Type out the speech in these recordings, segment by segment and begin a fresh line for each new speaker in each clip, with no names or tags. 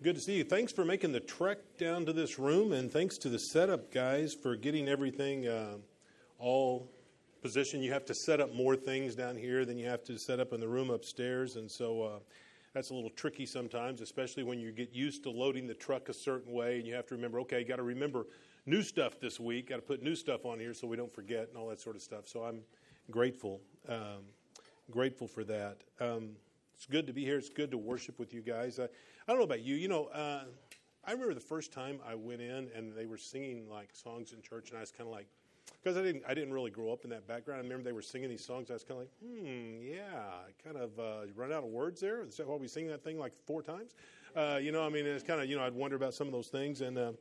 Good to see you. Thanks for making the trek down to this room, and thanks to the setup guys for getting everything uh, all positioned. You have to set up more things down here than you have to set up in the room upstairs, and so uh, that's a little tricky sometimes, especially when you get used to loading the truck a certain way, and you have to remember, okay, got to remember new stuff this week. Got to put new stuff on here so we don't forget and all that sort of stuff. So I'm grateful, um, grateful for that. Um, it's good to be here. It's good to worship with you guys. Uh, I don't know about you. You know, uh, I remember the first time I went in and they were singing like songs in church, and I was kind of like, because I didn't, I didn't really grow up in that background. I remember they were singing these songs. I was kind of like, hmm, yeah, I kind of uh, run out of words there. Is that why we sing that thing like four times? Uh, you know, I mean, it's kind of, you know, I'd wonder about some of those things. And, uh,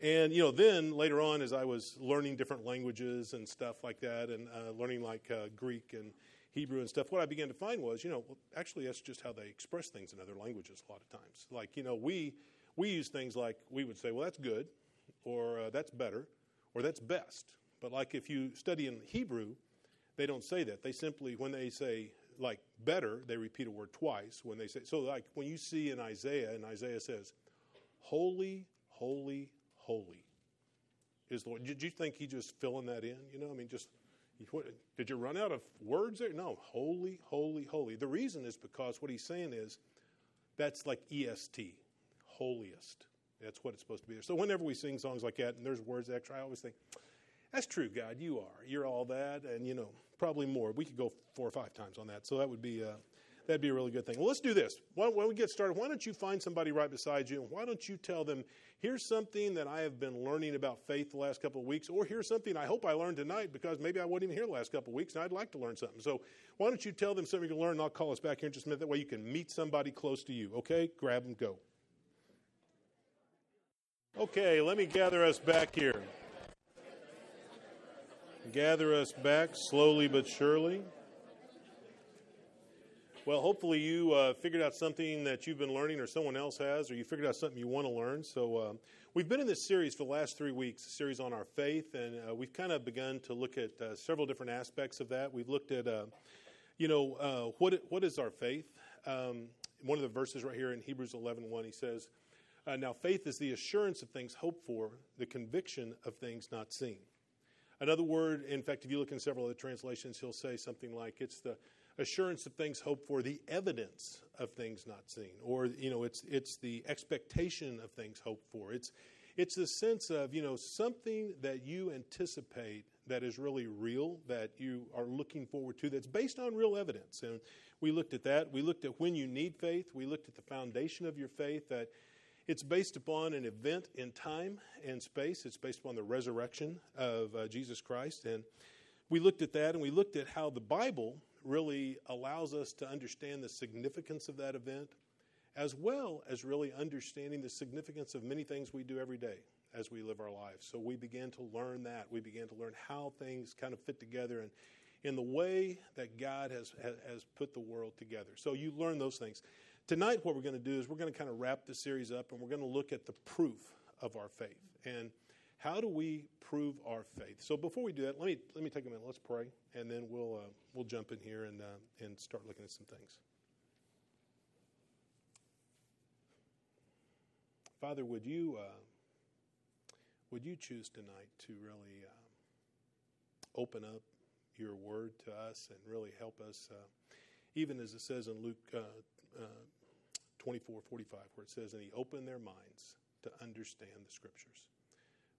and, you know, then later on, as I was learning different languages and stuff like that, and uh, learning like uh, Greek and Hebrew and stuff, what I began to find was, you know, well, actually that's just how they express things in other languages a lot of times. Like, you know, we we use things like we would say, well, that's good, or uh, that's better, or that's best. But like if you study in Hebrew, they don't say that. They simply, when they say like better, they repeat a word twice. When they say so, like when you see in Isaiah, and Isaiah says, "Holy, holy, holy," is the Lord. Did you think he just filling that in? You know, I mean, just did you run out of words there? No, holy, holy, holy. The reason is because what he's saying is that's like EST, holiest. That's what it's supposed to be. So whenever we sing songs like that and there's words extra, I always think, that's true, God, you are. You're all that, and you know, probably more. We could go four or five times on that. So that would be uh, That'd be a really good thing. Well, let's do this. When we get started, why don't you find somebody right beside you and why don't you tell them, here's something that I have been learning about faith the last couple of weeks, or here's something I hope I learned tonight because maybe I wasn't even here the last couple of weeks and I'd like to learn something. So why don't you tell them something you can learn and I'll call us back here in just a minute. That way you can meet somebody close to you. Okay? Grab them, go. Okay, let me gather us back here. Gather us back slowly but surely. Well, hopefully you uh, figured out something that you've been learning, or someone else has, or you figured out something you want to learn. So uh, we've been in this series for the last three weeks, a series on our faith, and uh, we've kind of begun to look at uh, several different aspects of that. We've looked at, uh, you know, uh, what what is our faith? Um, one of the verses right here in Hebrews 11:1, 1, he says, "Now faith is the assurance of things hoped for, the conviction of things not seen." Another word, in fact, if you look in several other translations, he'll say something like, "It's the assurance of things hoped for, the evidence of things not seen, or you know, it's it's the expectation of things hoped for. It's it's the sense of you know something that you anticipate that is really real, that you are looking forward to, that's based on real evidence. And we looked at that. We looked at when you need faith. We looked at the foundation of your faith that. It's based upon an event in time and space. It's based upon the resurrection of uh, Jesus Christ. And we looked at that and we looked at how the Bible really allows us to understand the significance of that event, as well as really understanding the significance of many things we do every day as we live our lives. So we began to learn that. We began to learn how things kind of fit together and in the way that God has, has put the world together. So you learn those things. Tonight, what we're going to do is we're going to kind of wrap the series up and we're going to look at the proof of our faith. And how do we prove our faith? So before we do that, let me let me take a minute. Let's pray, and then we'll uh, we'll jump in here and uh, and start looking at some things. Father, would you uh, would you choose tonight to really uh, open up your word to us and really help us, uh, even as it says in Luke uh, 24, 45, where it says, "And he opened their minds to understand the scriptures."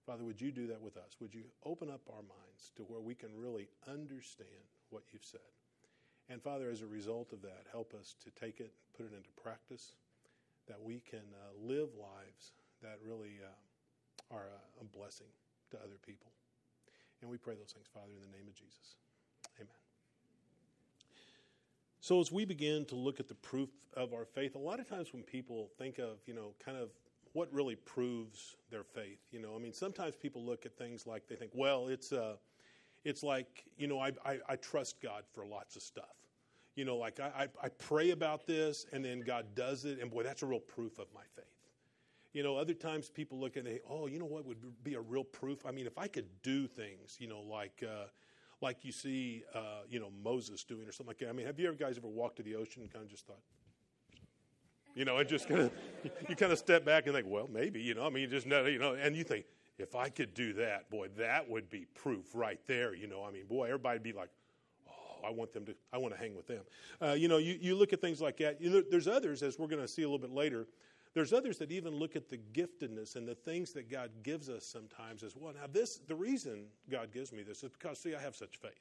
Father, would you do that with us? Would you open up our minds to where we can really understand what you've said? And Father, as a result of that, help us to take it, and put it into practice, that we can uh, live lives that really uh, are a, a blessing to other people. And we pray those things, Father, in the name of Jesus. Amen. So, as we begin to look at the proof of our faith, a lot of times when people think of, you know, kind of what really proves their faith. You know, I mean, sometimes people look at things like they think, well, it's uh, it's like you know, I, I, I trust God for lots of stuff. You know, like I, I, I pray about this and then God does it, and boy, that's a real proof of my faith. You know, other times people look and they, oh, you know what would be a real proof? I mean, if I could do things, you know, like uh, like you see, uh, you know, Moses doing or something like that. I mean, have you ever guys ever walked to the ocean and kind of just thought, you know, and just kind of, you kind of step back and think, well, maybe, you know, I mean, you just know, you know, and you think, if I could do that, boy, that would be proof right there, you know. I mean, boy, everybody'd be like, oh, I want them to, I want to hang with them. Uh, you know, you, you look at things like that. You know, there's others, as we're going to see a little bit later, there's others that even look at the giftedness and the things that God gives us sometimes as well. Now, this, the reason God gives me this is because, see, I have such faith.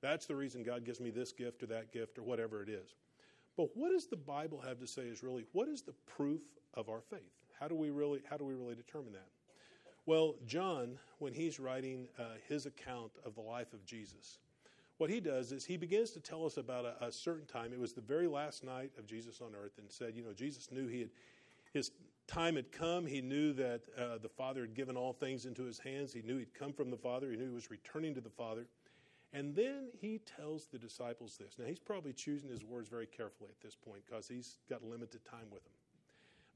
That's the reason God gives me this gift or that gift or whatever it is. But what does the Bible have to say is really what is the proof of our faith? How do we really how do we really determine that? Well, John, when he's writing uh, his account of the life of Jesus, what he does is he begins to tell us about a, a, certain time. It was the very last night of Jesus on earth, and said, you know, Jesus knew he had his time had come. He knew that uh, the Father had given all things into his hands. He knew he'd come from the Father. He knew he was returning to the Father. And then he tells the disciples this. Now, he's probably choosing his words very carefully at this point because he's got limited time with them.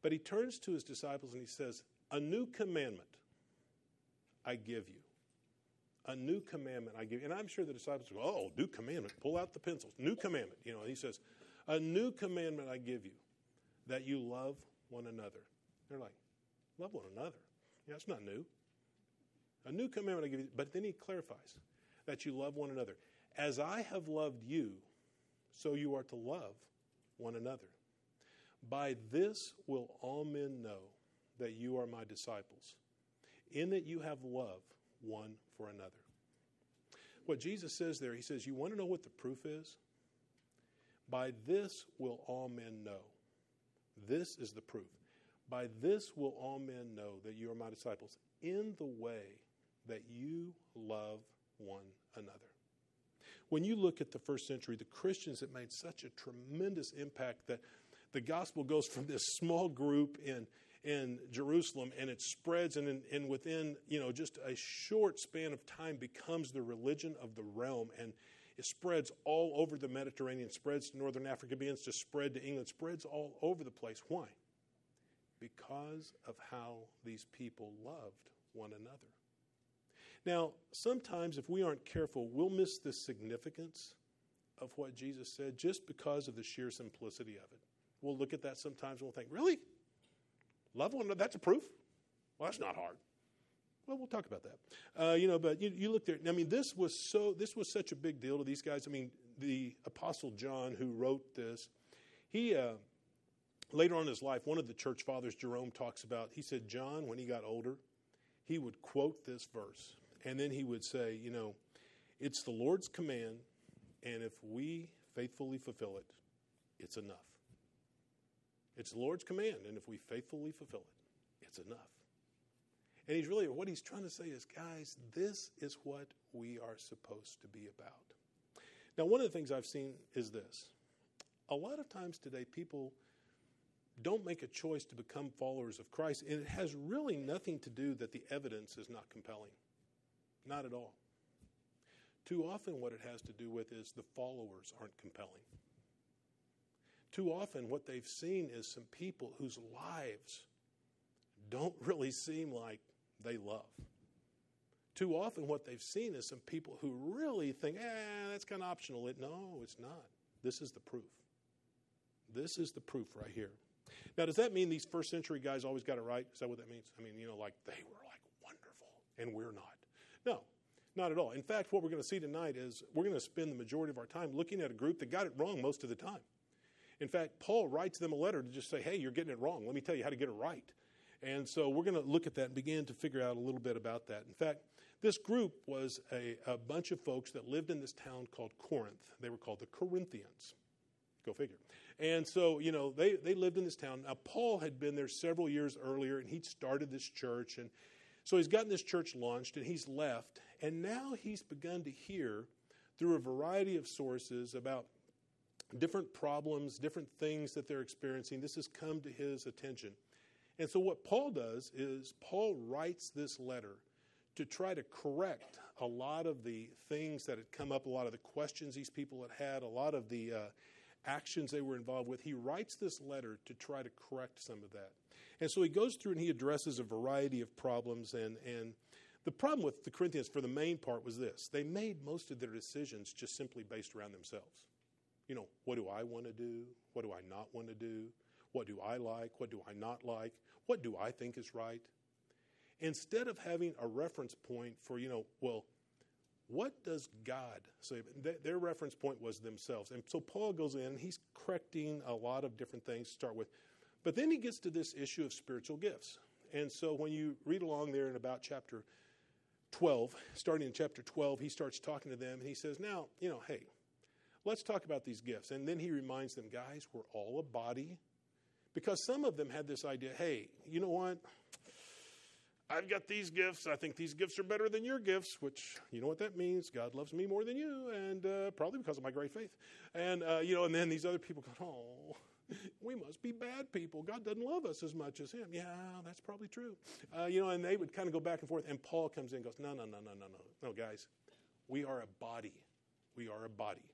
But he turns to his disciples and he says, A new commandment I give you. A new commandment I give you. And I'm sure the disciples go, Oh, new commandment. Pull out the pencils. New commandment. You know, he says, A new commandment I give you that you love one another. They're like, Love one another. Yeah, it's not new. A new commandment I give you. But then he clarifies that you love one another. As I have loved you, so you are to love one another. By this will all men know that you are my disciples, in that you have love one for another. What Jesus says there, he says, You want to know what the proof is? By this will all men know. This is the proof. By this will all men know that you are my disciples, in the way that you love one another. When you look at the first century, the Christians that made such a tremendous impact that the gospel goes from this small group in, in Jerusalem and it spreads and, in, and within you know just a short span of time becomes the religion of the realm and it spreads all over the Mediterranean, spreads to northern Africa, begins to spread to England, spreads all over the place. Why? Because of how these people loved one another. Now, sometimes if we aren't careful, we'll miss the significance of what Jesus said just because of the sheer simplicity of it. We'll look at that sometimes and we'll think, really? Love one another? That's a proof? Well, that's not hard. Well, we'll talk about that. Uh, you know, but you, you look there. I mean, this was so. This was such a big deal to these guys. I mean, the Apostle John, who wrote this, he uh, later on in his life, one of the church fathers, Jerome, talks about. He said, John, when he got older, he would quote this verse. And then he would say, you know, it's the Lord's command, and if we faithfully fulfill it, it's enough. It's the Lord's command, and if we faithfully fulfill it, it's enough. And he's really, what he's trying to say is, guys, this is what we are supposed to be about. Now, one of the things I've seen is this. A lot of times today, people don't make a choice to become followers of Christ, and it has really nothing to do that the evidence is not compelling. Not at all. Too often, what it has to do with is the followers aren't compelling. Too often, what they've seen is some people whose lives don't really seem like they love. Too often, what they've seen is some people who really think, eh, that's kind of optional. It, no, it's not. This is the proof. This is the proof right here. Now, does that mean these first century guys always got it right? Is that what that means? I mean, you know, like they were like wonderful and we're not. No, not at all. In fact, what we're going to see tonight is we're going to spend the majority of our time looking at a group that got it wrong most of the time. In fact, Paul writes them a letter to just say, hey, you're getting it wrong. Let me tell you how to get it right. And so we're going to look at that and begin to figure out a little bit about that. In fact, this group was a, a bunch of folks that lived in this town called Corinth. They were called the Corinthians. Go figure. And so, you know, they, they lived in this town. Now, Paul had been there several years earlier, and he'd started this church. And so he's gotten this church launched and he's left. And now he's begun to hear through a variety of sources about different problems, different things that they're experiencing. This has come to his attention. And so what Paul does is Paul writes this letter to try to correct a lot of the things that had come up, a lot of the questions these people had had, a lot of the uh, actions they were involved with. He writes this letter to try to correct some of that. And so he goes through and he addresses a variety of problems. And, and the problem with the Corinthians, for the main part, was this they made most of their decisions just simply based around themselves. You know, what do I want to do? What do I not want to do? What do I like? What do I not like? What do I think is right? Instead of having a reference point for, you know, well, what does God say? Their reference point was themselves. And so Paul goes in, he's correcting a lot of different things to start with. But then he gets to this issue of spiritual gifts. And so when you read along there in about chapter 12, starting in chapter 12, he starts talking to them and he says, Now, you know, hey, let's talk about these gifts. And then he reminds them, guys, we're all a body. Because some of them had this idea, hey, you know what? I've got these gifts. I think these gifts are better than your gifts, which you know what that means. God loves me more than you, and uh, probably because of my great faith. And uh, you know, and then these other people go, "Oh, we must be bad people. God doesn't love us as much as Him." Yeah, that's probably true. Uh, you know, and they would kind of go back and forth. And Paul comes in, and goes, "No, no, no, no, no, no, no, guys. We are a body. We are a body.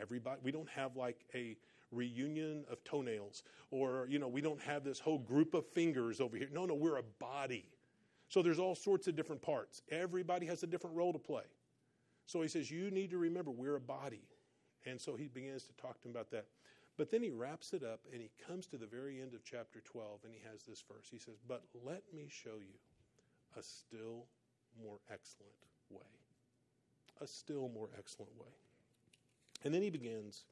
Everybody. We don't have like a reunion of toenails, or you know, we don't have this whole group of fingers over here. No, no, we're a body." So there's all sorts of different parts. Everybody has a different role to play. So he says, You need to remember we're a body. And so he begins to talk to him about that. But then he wraps it up and he comes to the very end of chapter 12 and he has this verse. He says, But let me show you a still more excellent way. A still more excellent way. And then he begins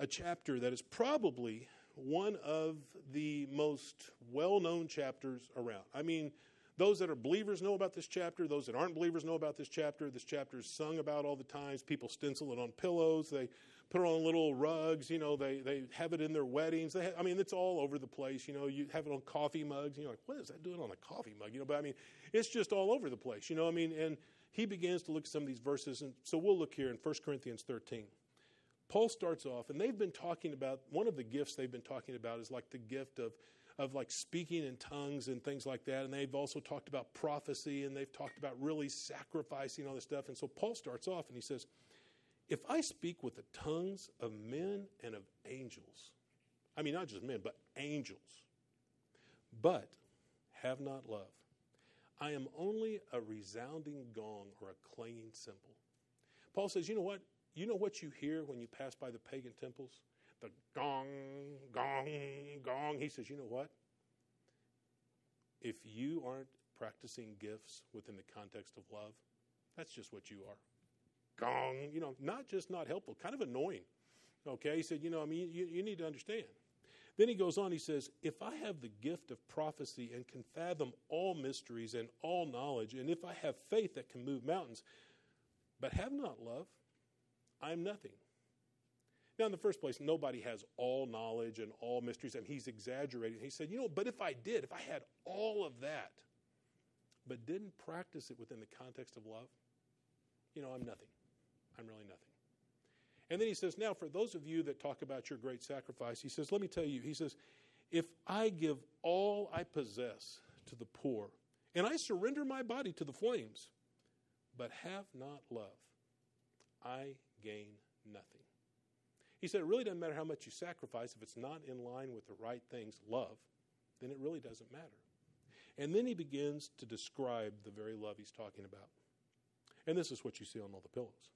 a chapter that is probably one of the most well known chapters around. I mean, those that are believers know about this chapter. Those that aren't believers know about this chapter. This chapter is sung about all the times. People stencil it on pillows. They put it on little rugs. You know, they, they have it in their weddings. They have, I mean, it's all over the place. You know, you have it on coffee mugs. You're like, what is that doing on a coffee mug? You know, but I mean, it's just all over the place. You know, I mean, and he begins to look at some of these verses. And so we'll look here in 1 Corinthians 13. Paul starts off, and they've been talking about one of the gifts they've been talking about is like the gift of of like speaking in tongues and things like that. And they've also talked about prophecy and they've talked about really sacrificing all this stuff. And so Paul starts off and he says, If I speak with the tongues of men and of angels, I mean, not just men, but angels, but have not love, I am only a resounding gong or a clanging cymbal. Paul says, You know what? You know what you hear when you pass by the pagan temples? the gong, gong, gong. He says, you know what? If you aren't practicing gifts within the context of love, that's just what you are. Gong, you know, not just not helpful, kind of annoying. Okay, he said, you know, I mean, you, you need to understand. Then he goes on, he says, If I have the gift of prophecy and can fathom all mysteries and all knowledge, and if I have faith that can move mountains, but have not love, I am nothing. Now, in the first place, nobody has all knowledge and all mysteries, and he's exaggerating. He said, You know, but if I did, if I had all of that, but didn't practice it within the context of love, you know, I'm nothing. I'm really nothing. And then he says, Now, for those of you that talk about your great sacrifice, he says, Let me tell you, he says, if I give all I possess to the poor, and I surrender my body to the flames, but have not love, I gain nothing. He said, It really doesn't matter how much you sacrifice. If it's not in line with the right things, love, then it really doesn't matter. And then he begins to describe the very love he's talking about. And this is what you see on all the pillows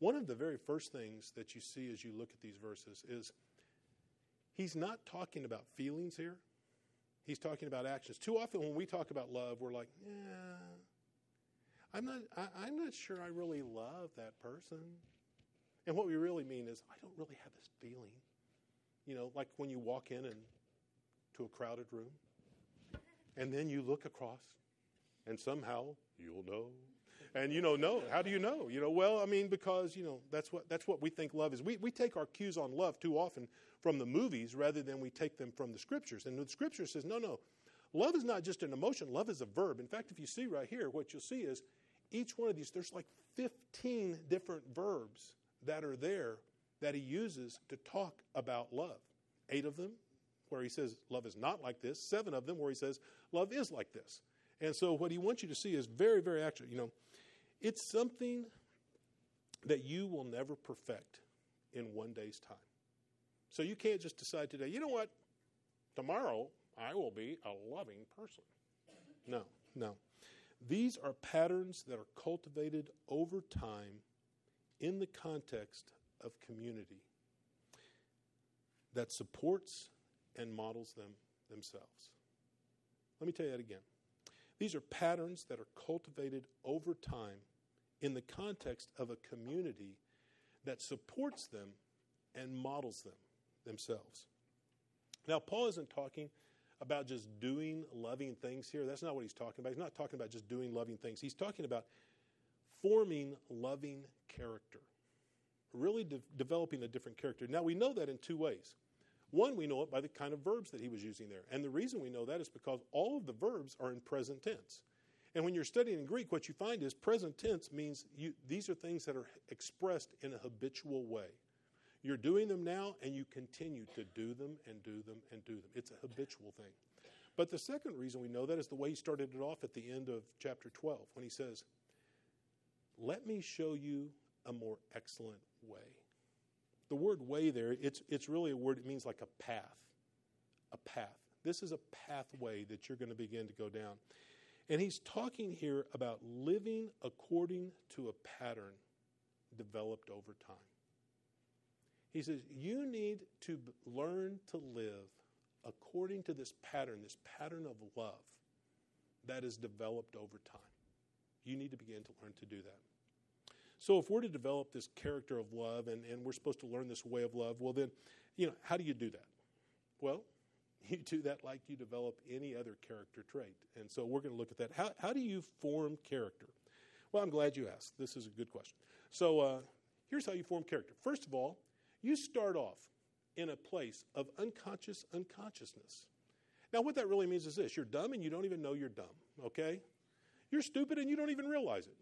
One of the very first things that you see as you look at these verses is he's not talking about feelings here. He's talking about actions. Too often when we talk about love, we're like, yeah, I'm not, I, am not sure I really love that person. And what we really mean is, I don't really have this feeling. You know, like when you walk in and to a crowded room, and then you look across, and somehow you'll know. And you know, no. How do you know? You know, well, I mean, because you know that's what that's what we think love is. We we take our cues on love too often from the movies rather than we take them from the scriptures. And the scripture says, no, no, love is not just an emotion. Love is a verb. In fact, if you see right here, what you'll see is each one of these, there's like 15 different verbs that are there that he uses to talk about love. Eight of them where he says love is not like this, seven of them where he says love is like this. And so what he wants you to see is very, very actual. You know, it's something that you will never perfect in one day's time. So you can't just decide today, you know what, tomorrow I will be a loving person. No, no. These are patterns that are cultivated over time in the context of community that supports and models them themselves. Let me tell you that again. These are patterns that are cultivated over time in the context of a community that supports them and models them themselves. Now, Paul isn't talking about just doing loving things here. That's not what he's talking about. He's not talking about just doing loving things. He's talking about forming loving character, really de- developing a different character. Now, we know that in two ways. One, we know it by the kind of verbs that he was using there. And the reason we know that is because all of the verbs are in present tense. And when you're studying in Greek, what you find is present tense means you, these are things that are expressed in a habitual way. You're doing them now, and you continue to do them and do them and do them. It's a habitual thing. But the second reason we know that is the way he started it off at the end of chapter 12 when he says, Let me show you a more excellent way. The word way there, it's, it's really a word, it means like a path. A path. This is a pathway that you're going to begin to go down. And he's talking here about living according to a pattern developed over time. He says, You need to learn to live according to this pattern, this pattern of love that is developed over time. You need to begin to learn to do that. So, if we're to develop this character of love and, and we're supposed to learn this way of love, well, then, you know, how do you do that? Well, you do that like you develop any other character trait. And so, we're going to look at that. How, how do you form character? Well, I'm glad you asked. This is a good question. So, uh, here's how you form character. First of all, you start off in a place of unconscious unconsciousness. Now, what that really means is this you're dumb and you don't even know you're dumb, okay? You're stupid and you don't even realize it.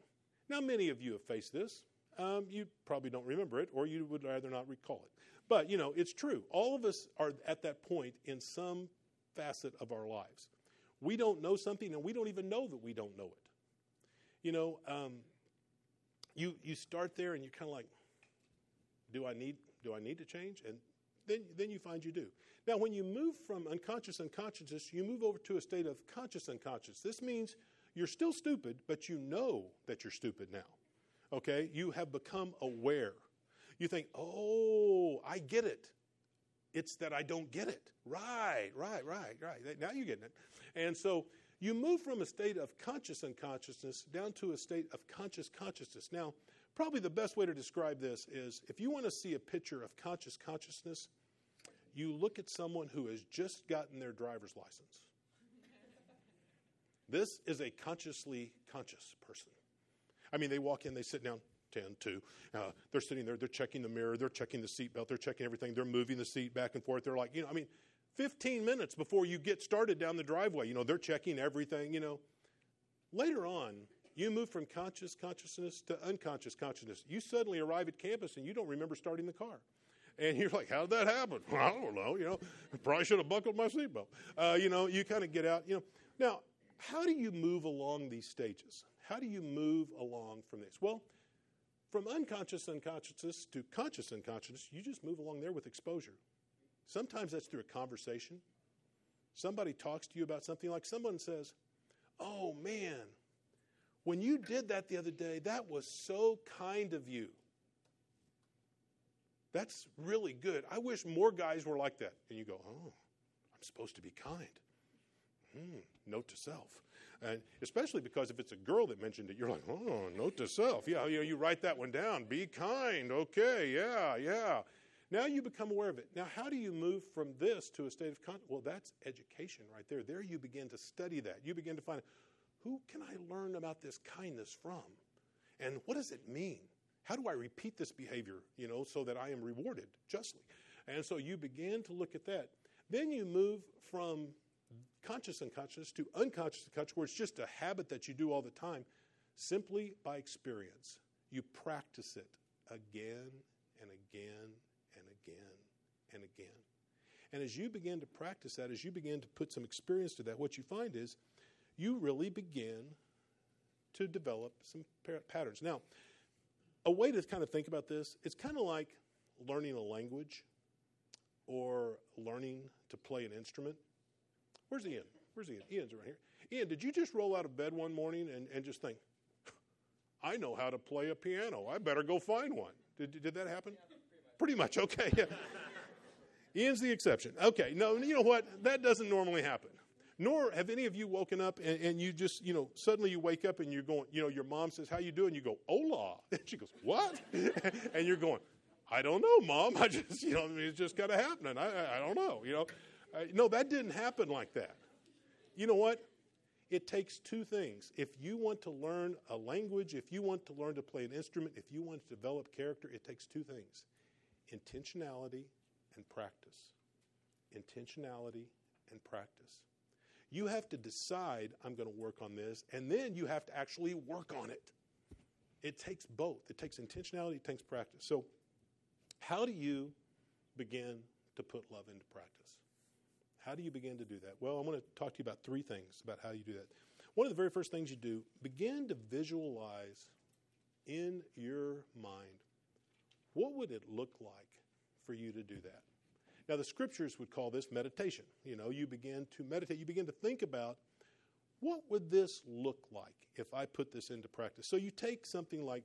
Now, many of you have faced this. Um, you probably don't remember it, or you would rather not recall it. But, you know, it's true. All of us are at that point in some facet of our lives. We don't know something, and we don't even know that we don't know it. You know, um, you, you start there and you're kind of like, do I, need, do I need to change? And then, then you find you do. Now, when you move from unconscious unconsciousness, you move over to a state of conscious unconscious. This means you're still stupid, but you know that you're stupid now. Okay? You have become aware. You think, oh, I get it. It's that I don't get it. Right, right, right, right. Now you're getting it. And so you move from a state of conscious unconsciousness down to a state of conscious consciousness. Now, probably the best way to describe this is if you want to see a picture of conscious consciousness, you look at someone who has just gotten their driver's license. This is a consciously conscious person. I mean, they walk in, they sit down, 10, 2. Uh, they're sitting there, they're checking the mirror, they're checking the seatbelt, they're checking everything, they're moving the seat back and forth. They're like, you know, I mean, 15 minutes before you get started down the driveway, you know, they're checking everything, you know. Later on, you move from conscious consciousness to unconscious consciousness. You suddenly arrive at campus and you don't remember starting the car. And you're like, how did that happen? Well, I don't know. You know, probably should have buckled my seatbelt. Uh, you know, you kind of get out. You know, now how do you move along these stages? How do you move along from this? Well, from unconscious unconsciousness to conscious unconsciousness, you just move along there with exposure. Sometimes that's through a conversation. Somebody talks to you about something like someone says, Oh man, when you did that the other day, that was so kind of you. That's really good. I wish more guys were like that. And you go, Oh, I'm supposed to be kind. Hmm, note to self. And especially because if it's a girl that mentioned it, you're like, oh, note to self. Yeah, you know, you write that one down. Be kind. Okay, yeah, yeah. Now you become aware of it. Now, how do you move from this to a state of? Well, that's education right there. There you begin to study that. You begin to find who can I learn about this kindness from? And what does it mean? How do I repeat this behavior, you know, so that I am rewarded justly? And so you begin to look at that. Then you move from conscious unconscious to unconscious unconscious, where it's just a habit that you do all the time, simply by experience. You practice it again and again and again and again. And as you begin to practice that, as you begin to put some experience to that, what you find is you really begin to develop some patterns. Now, a way to kind of think about this, it's kind of like learning a language or learning to play an instrument. Where's Ian? Where's Ian? Ian's right here. Ian, did you just roll out of bed one morning and, and just think, I know how to play a piano. I better go find one. Did, did that happen? Yeah, pretty much. Pretty much, okay. Yeah. Ian's the exception. Okay, no, you know what? That doesn't normally happen. Nor have any of you woken up and, and, you just, you know, suddenly you wake up and you're going, you know, your mom says, How you doing? You go, Hola. And she goes, What? and you're going, I don't know, mom. I just, you know, it's just kind of happening. I, I don't know, you know. Uh, no, that didn't happen like that. You know what? It takes two things. If you want to learn a language, if you want to learn to play an instrument, if you want to develop character, it takes two things intentionality and practice. Intentionality and practice. You have to decide, I'm going to work on this, and then you have to actually work on it. It takes both. It takes intentionality, it takes practice. So, how do you begin to put love into practice? How do you begin to do that? Well, I'm going to talk to you about three things about how you do that. One of the very first things you do, begin to visualize in your mind what would it look like for you to do that? Now, the scriptures would call this meditation. You know, you begin to meditate, you begin to think about what would this look like if I put this into practice? So you take something like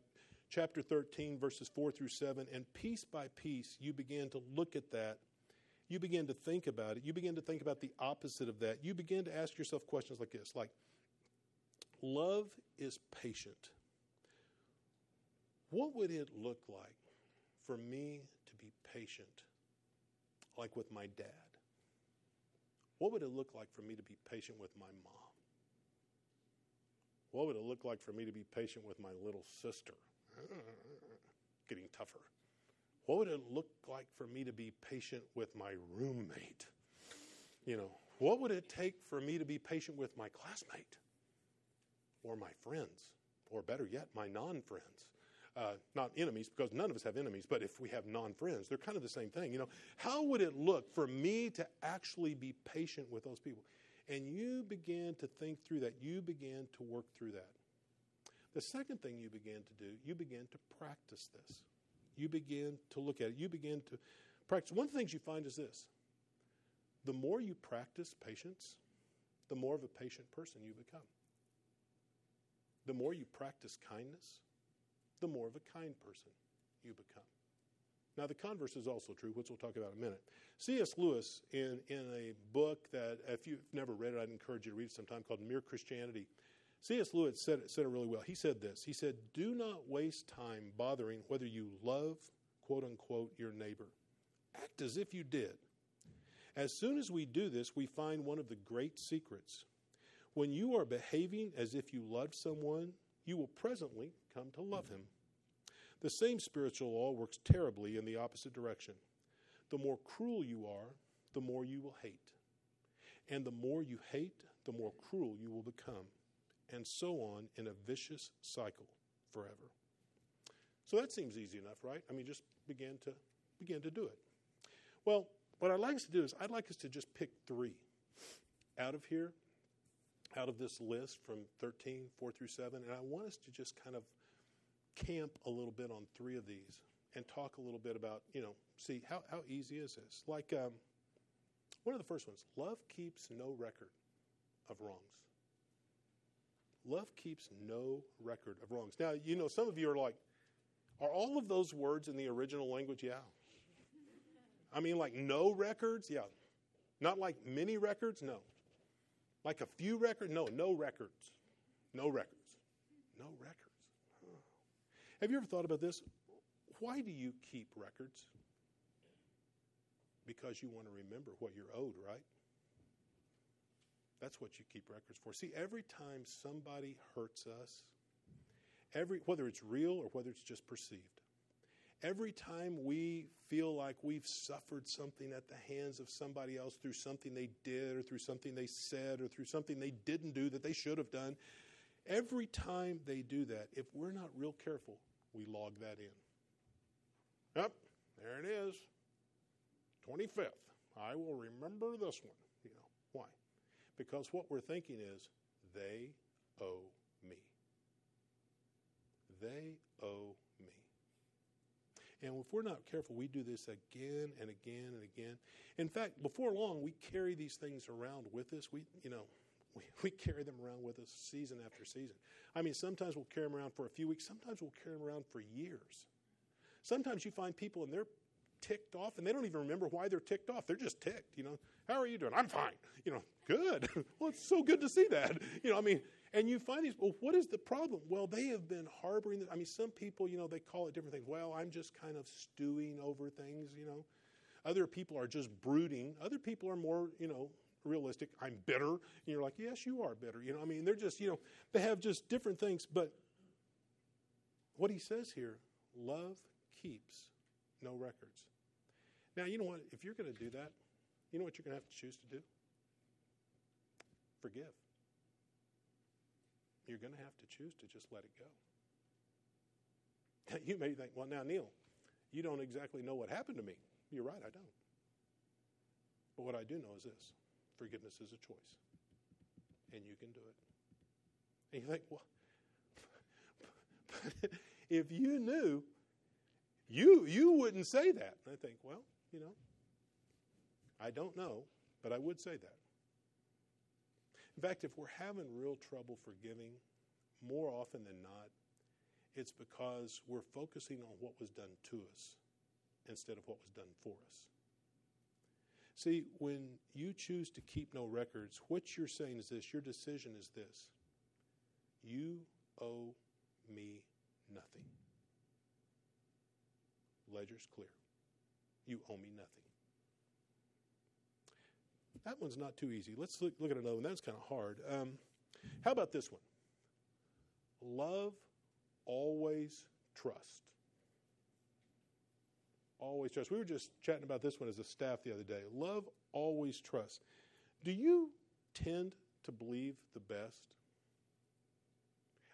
chapter 13, verses 4 through 7, and piece by piece, you begin to look at that. You begin to think about it. You begin to think about the opposite of that. You begin to ask yourself questions like this like, love is patient. What would it look like for me to be patient like with my dad? What would it look like for me to be patient with my mom? What would it look like for me to be patient with my little sister? Getting tougher. What would it look like for me to be patient with my roommate? You know, what would it take for me to be patient with my classmate or my friends, or better yet, my non friends? uh, not enemies, because none of us have enemies, but if we have non friends, they're kind of the same thing. You know, how would it look for me to actually be patient with those people? And you began to think through that. You began to work through that. The second thing you began to do, you began to practice this. You begin to look at it. You begin to practice. One of the things you find is this the more you practice patience, the more of a patient person you become. The more you practice kindness, the more of a kind person you become. Now, the converse is also true, which we'll talk about in a minute. C.S. Lewis, in, in a book that, if you've never read it, I'd encourage you to read it sometime called Mere Christianity. C.S. Lewis said it, said it really well. He said this He said, Do not waste time bothering whether you love, quote unquote, your neighbor. Act as if you did. As soon as we do this, we find one of the great secrets. When you are behaving as if you love someone, you will presently come to love him. The same spiritual law works terribly in the opposite direction. The more cruel you are, the more you will hate. And the more you hate, the more cruel you will become. And so on in a vicious cycle forever. So that seems easy enough, right? I mean, just begin to begin to do it. Well, what I'd like us to do is I'd like us to just pick three out of here out of this list from 13, 4 through 7, and I want us to just kind of camp a little bit on three of these and talk a little bit about, you know, see how, how easy is this? Like um, one of the first ones love keeps no record of wrongs. Love keeps no record of wrongs. Now, you know, some of you are like, are all of those words in the original language? Yeah. I mean, like no records? Yeah. Not like many records? No. Like a few records? No, no records. No records. No records. Have you ever thought about this? Why do you keep records? Because you want to remember what you're owed, right? That's what you keep records for. See, every time somebody hurts us, every whether it's real or whether it's just perceived, Every time we feel like we've suffered something at the hands of somebody else through something they did or through something they said or through something they didn't do that they should have done, every time they do that, if we're not real careful, we log that in. Yep, there it is. 25th. I will remember this one. Because what we're thinking is, they owe me. They owe me. And if we're not careful, we do this again and again and again. In fact, before long, we carry these things around with us. We, you know, we, we carry them around with us season after season. I mean, sometimes we'll carry them around for a few weeks, sometimes we'll carry them around for years. Sometimes you find people and they're ticked off and they don't even remember why they're ticked off. They're just ticked, you know. How are you doing? I'm fine. You know, good. well, it's so good to see that. You know, I mean, and you find these, well, what is the problem? Well, they have been harboring, this. I mean, some people, you know, they call it different things. Well, I'm just kind of stewing over things, you know. Other people are just brooding. Other people are more, you know, realistic. I'm bitter. And you're like, yes, you are bitter. You know, I mean, they're just, you know, they have just different things. But what he says here, love keeps no records. Now, you know what? If you're going to do that, you know what you're going to have to choose to do? Forgive. You're going to have to choose to just let it go. You may think, well, now, Neil, you don't exactly know what happened to me. You're right, I don't. But what I do know is this forgiveness is a choice, and you can do it. And you think, well, if you knew, you, you wouldn't say that. And I think, well, you know, I don't know, but I would say that. In fact, if we're having real trouble forgiving, more often than not, it's because we're focusing on what was done to us instead of what was done for us. See, when you choose to keep no records, what you're saying is this your decision is this you owe me nothing. Ledger's clear. You owe me nothing. That one's not too easy. Let's look, look at another one. That's kind of hard. Um, how about this one? Love, always trust. Always trust. We were just chatting about this one as a staff the other day. Love, always trust. Do you tend to believe the best?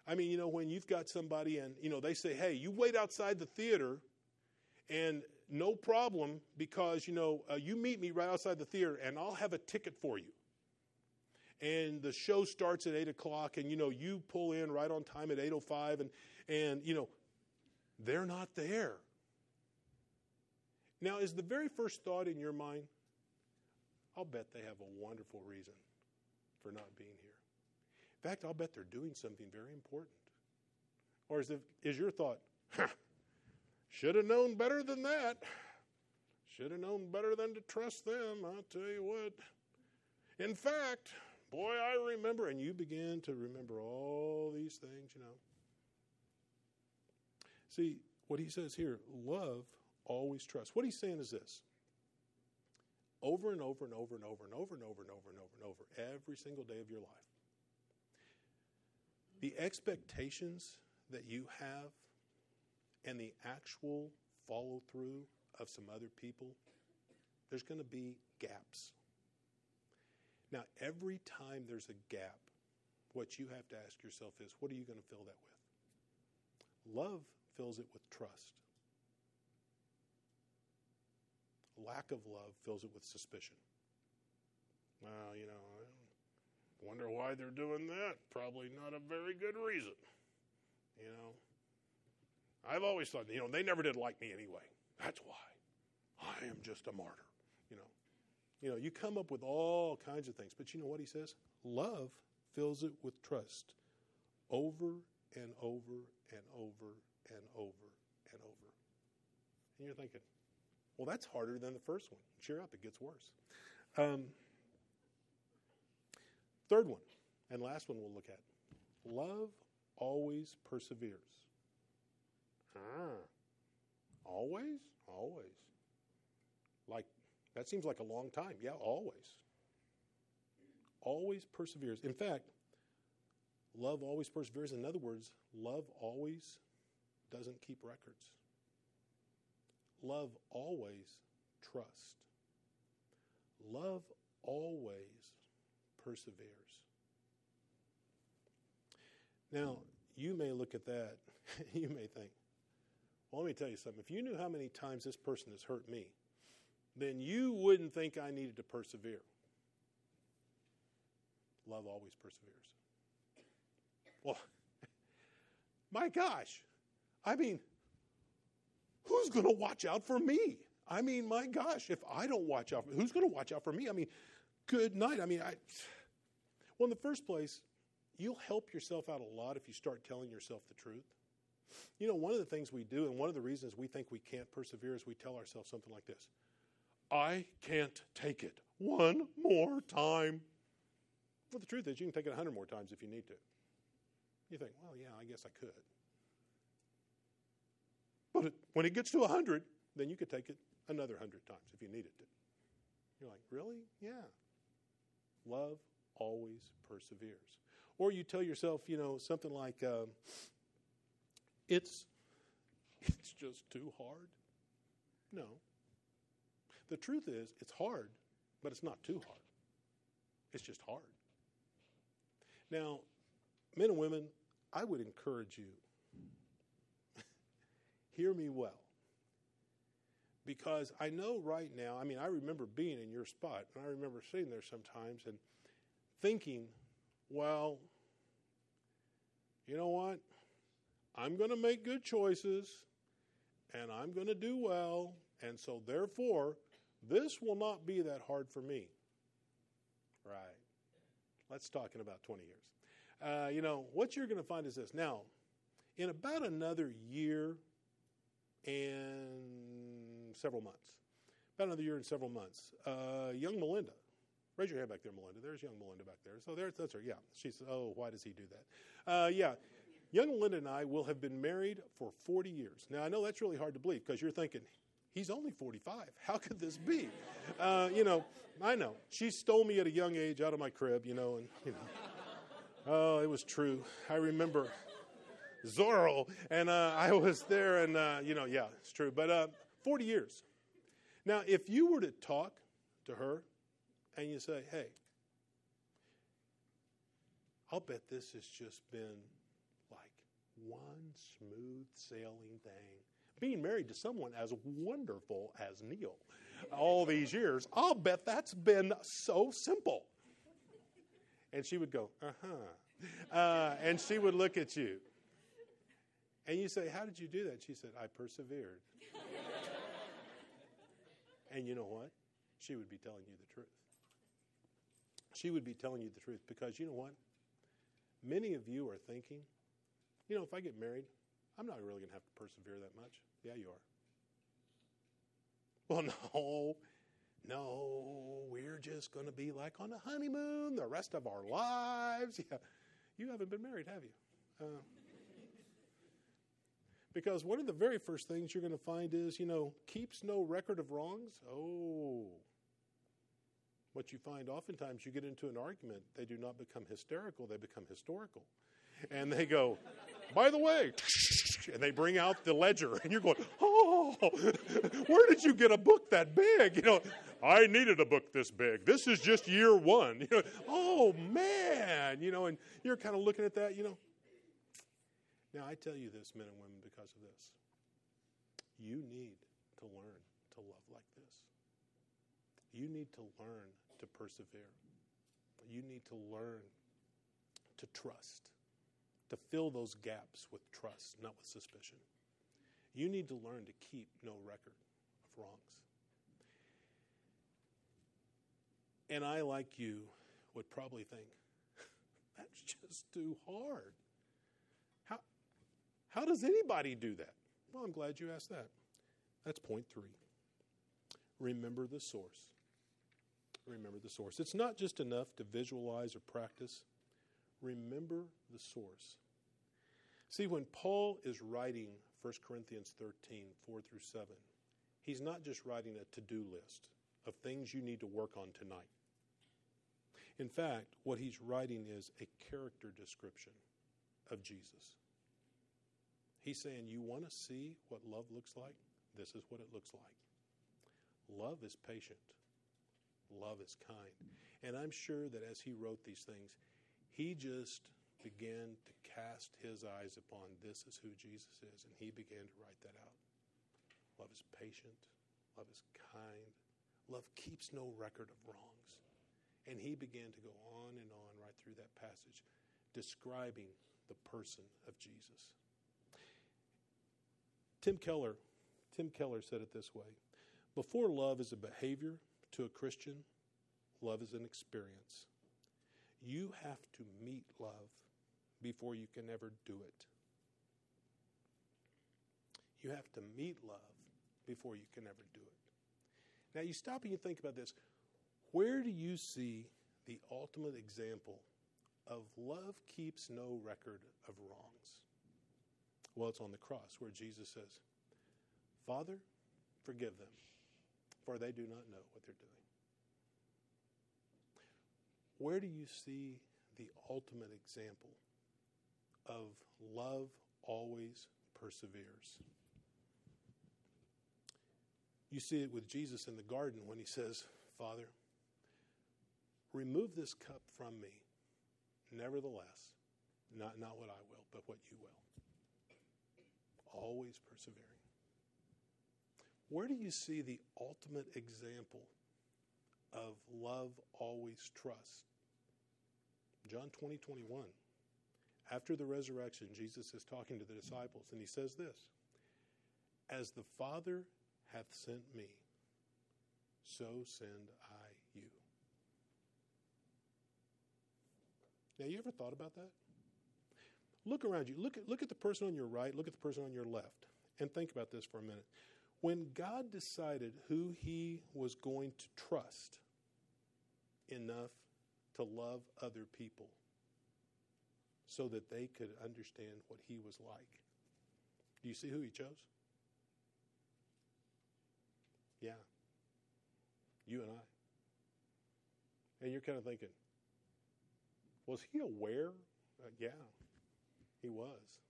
I mean, you know, when you've got somebody and, you know, they say, hey, you wait outside the theater and no problem because, you know, uh, you meet me right outside the theater and I'll have a ticket for you. And the show starts at 8 o'clock and, you know, you pull in right on time at 8.05 and, and, you know, they're not there. Now, is the very first thought in your mind, I'll bet they have a wonderful reason for not being here. In fact, I'll bet they're doing something very important. Or is, it, is your thought, should have known better than that. Should have known better than to trust them, I'll tell you what. In fact, boy, I remember, and you begin to remember all these things, you know. See, what he says here love always trust. What he's saying is this over and over and over and over and over and over and over and over and over every single day of your life. The expectations that you have and the actual follow through of some other people, there's going to be gaps. Now, every time there's a gap, what you have to ask yourself is what are you going to fill that with? Love fills it with trust. Lack of love fills it with suspicion. Well, you know, I wonder why they're doing that. Probably not a very good reason. You know, I've always thought, you know, they never did like me anyway. That's why. I am just a martyr. You know, you know, you come up with all kinds of things, but you know what he says? Love fills it with trust, over and over and over and over and over. And you're thinking, well, that's harder than the first one. Cheer up, it gets worse. Um, third one, and last one we'll look at love always perseveres. Always? Always. Like, that seems like a long time. Yeah, always. Always perseveres. In fact, love always perseveres. In other words, love always doesn't keep records. Love always trusts. Love always perseveres. Now, you may look at that, you may think, well, let me tell you something. If you knew how many times this person has hurt me, then you wouldn't think I needed to persevere. Love always perseveres. Well, my gosh. I mean, who's going to watch out for me? I mean, my gosh, if I don't watch out, for, who's going to watch out for me? I mean, good night. I mean, I. Well, in the first place, you'll help yourself out a lot if you start telling yourself the truth. You know, one of the things we do, and one of the reasons we think we can't persevere, is we tell ourselves something like this I can't take it one more time. Well, the truth is, you can take it a hundred more times if you need to. You think, well, yeah, I guess I could. But it, when it gets to a hundred, then you could take it another hundred times if you needed to. You're like, really? Yeah. Love always perseveres. Or you tell yourself, you know, something like, uh, it's, it's just too hard. No. The truth is, it's hard, but it's not too hard. It's just hard. Now, men and women, I would encourage you, hear me well. Because I know right now, I mean, I remember being in your spot, and I remember sitting there sometimes and thinking, well, you know what? I'm going to make good choices and I'm going to do well. And so, therefore, this will not be that hard for me. Right. Let's talk in about 20 years. Uh, you know, what you're going to find is this. Now, in about another year and several months, about another year and several months, uh, young Melinda, raise your hand back there, Melinda. There's young Melinda back there. So there's that's her. Yeah. She says, oh, why does he do that? Uh, yeah. Young Linda and I will have been married for 40 years. Now, I know that's really hard to believe because you're thinking, he's only 45. How could this be? Uh, you know, I know. She stole me at a young age out of my crib, you know, and, you know. Oh, it was true. I remember Zorro, and uh, I was there, and, uh, you know, yeah, it's true. But uh, 40 years. Now, if you were to talk to her and you say, hey, I'll bet this has just been one smooth sailing thing. Being married to someone as wonderful as Neil all these years, I'll bet that's been so simple. And she would go, uh-huh. Uh, and she would look at you. And you say, How did you do that? She said, I persevered. and you know what? She would be telling you the truth. She would be telling you the truth because you know what? Many of you are thinking, you know, if I get married, I'm not really going to have to persevere that much. Yeah, you are. Well, no, no, we're just going to be like on a honeymoon the rest of our lives. Yeah, you haven't been married, have you? Uh, because one of the very first things you're going to find is, you know, keeps no record of wrongs. Oh, what you find oftentimes you get into an argument, they do not become hysterical, they become historical. And they go, by the way, and they bring out the ledger, and you're going, oh, where did you get a book that big? You know, I needed a book this big. This is just year one. You know, oh man, you know, and you're kind of looking at that, you know. Now I tell you this, men and women, because of this. You need to learn to love like this. You need to learn to persevere. You need to learn to trust, to fill those gaps with trust, not with suspicion. You need to learn to keep no record of wrongs. And I, like you, would probably think, that's just too hard. How, how does anybody do that? Well, I'm glad you asked that. That's point three. Remember the source remember the source. It's not just enough to visualize or practice, remember the source. See, when Paul is writing 1 Corinthians 13, 4 through 7, he's not just writing a to do list of things you need to work on tonight. In fact, what he's writing is a character description of Jesus. He's saying, You want to see what love looks like? This is what it looks like. Love is patient love is kind. And I'm sure that as he wrote these things, he just began to cast his eyes upon this is who Jesus is, and he began to write that out. Love is patient, love is kind, Love keeps no record of wrongs. And he began to go on and on right through that passage, describing the person of Jesus. Tim Keller, Tim Keller said it this way Before love is a behavior to a Christian, love is an experience. You have to meet love before you can ever do it. You have to meet love before you can ever do it. Now, you stop and you think about this. Where do you see the ultimate example of love keeps no record of wrongs? Well, it's on the cross where Jesus says, Father, forgive them, for they do not know what they're doing. Where do you see the ultimate example of love always perseveres? You see it with Jesus in the garden when he says, Father, remove this cup from me. Nevertheless, not, not what I will, but what you will. Always persevering. Where do you see the ultimate example of love always trust? John 20, 21. After the resurrection, Jesus is talking to the disciples, and he says this As the Father hath sent me, so send I you. Now, you ever thought about that? Look around you. Look at, look at the person on your right, look at the person on your left, and think about this for a minute. When God decided who he was going to trust enough to love other people so that they could understand what he was like, do you see who he chose? Yeah. You and I. And you're kind of thinking, was he aware? Uh, yeah, he was.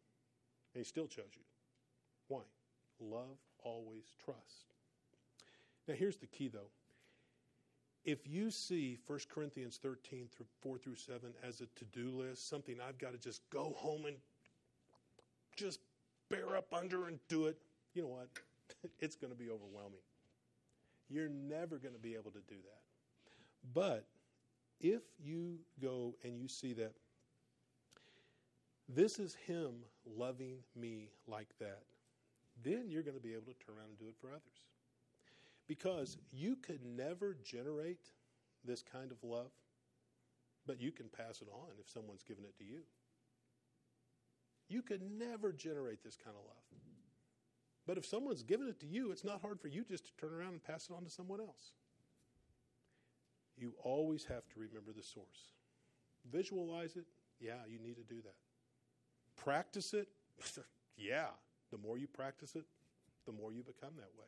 And he still chose you. Why? Love always trust. Now, here's the key, though. If you see 1 Corinthians 13, through 4 through 7 as a to do list, something I've got to just go home and just bear up under and do it, you know what? it's going to be overwhelming. You're never going to be able to do that. But if you go and you see that this is Him loving me like that, then you're going to be able to turn around and do it for others. Because you could never generate this kind of love, but you can pass it on if someone's given it to you. You could never generate this kind of love. But if someone's given it to you, it's not hard for you just to turn around and pass it on to someone else. You always have to remember the source. Visualize it, yeah, you need to do that. Practice it, yeah. The more you practice it, the more you become that way.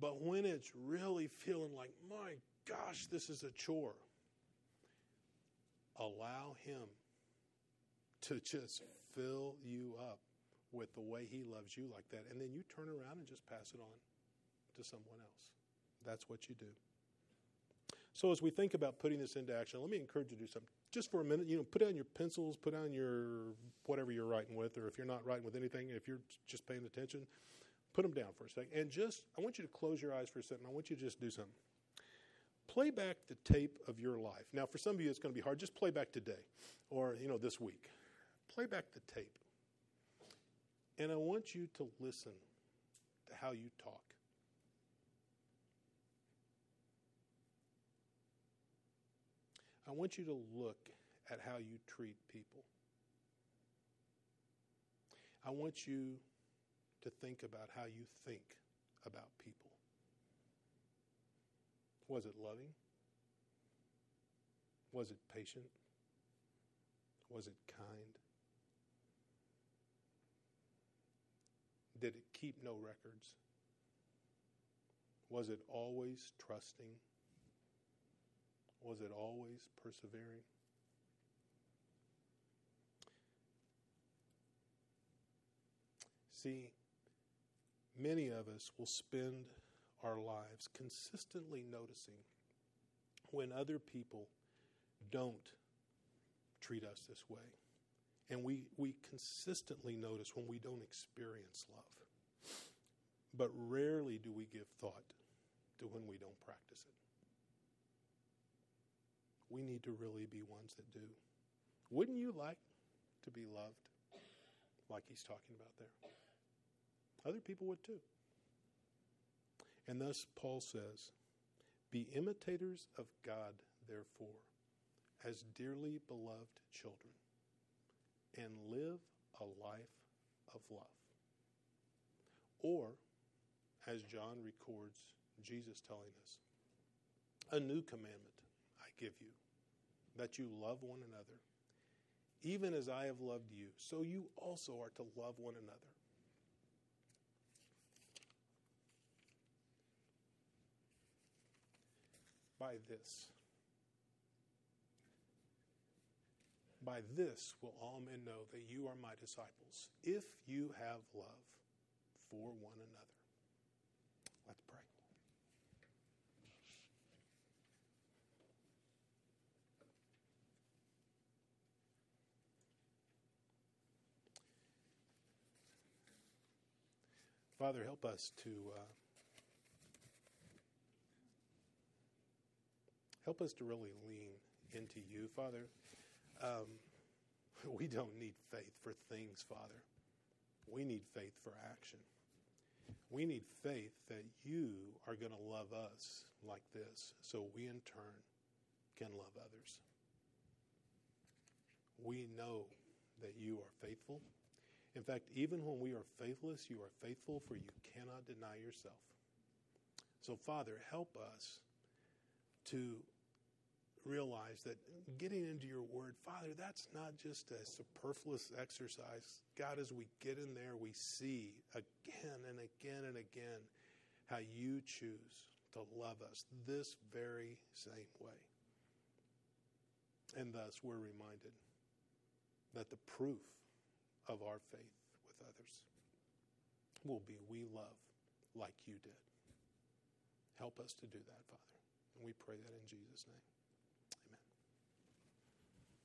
But when it's really feeling like, my gosh, this is a chore, allow Him to just fill you up with the way He loves you like that. And then you turn around and just pass it on to someone else. That's what you do. So as we think about putting this into action, let me encourage you to do something. Just for a minute, you know, put down your pencils, put down your whatever you're writing with, or if you're not writing with anything, if you're just paying attention, put them down for a second. And just, I want you to close your eyes for a second. I want you to just do something. Play back the tape of your life. Now, for some of you, it's going to be hard. Just play back today, or you know, this week. Play back the tape. And I want you to listen to how you talk. I want you to look at how you treat people. I want you to think about how you think about people. Was it loving? Was it patient? Was it kind? Did it keep no records? Was it always trusting? Was it always persevering? See, many of us will spend our lives consistently noticing when other people don't treat us this way. And we, we consistently notice when we don't experience love. But rarely do we give thought to when we don't practice it. We need to really be ones that do. Wouldn't you like to be loved like he's talking about there? Other people would too. And thus, Paul says, Be imitators of God, therefore, as dearly beloved children, and live a life of love. Or, as John records Jesus telling us, a new commandment I give you, that you love one another. Even as I have loved you, so you also are to love one another. By this, by this will all men know that you are my disciples, if you have love for one another. Let's pray. Father, help us to uh, help us to really lean into you, Father. Um, we don't need faith for things, Father. We need faith for action. We need faith that you are going to love us like this, so we in turn can love others. We know that you are faithful. In fact, even when we are faithless, you are faithful, for you cannot deny yourself. So, Father, help us to realize that getting into your word, Father, that's not just a superfluous exercise. God, as we get in there, we see again and again and again how you choose to love us this very same way. And thus, we're reminded that the proof of our faith with others will be we love like you did. Help us to do that, Father. And we pray that in Jesus' name.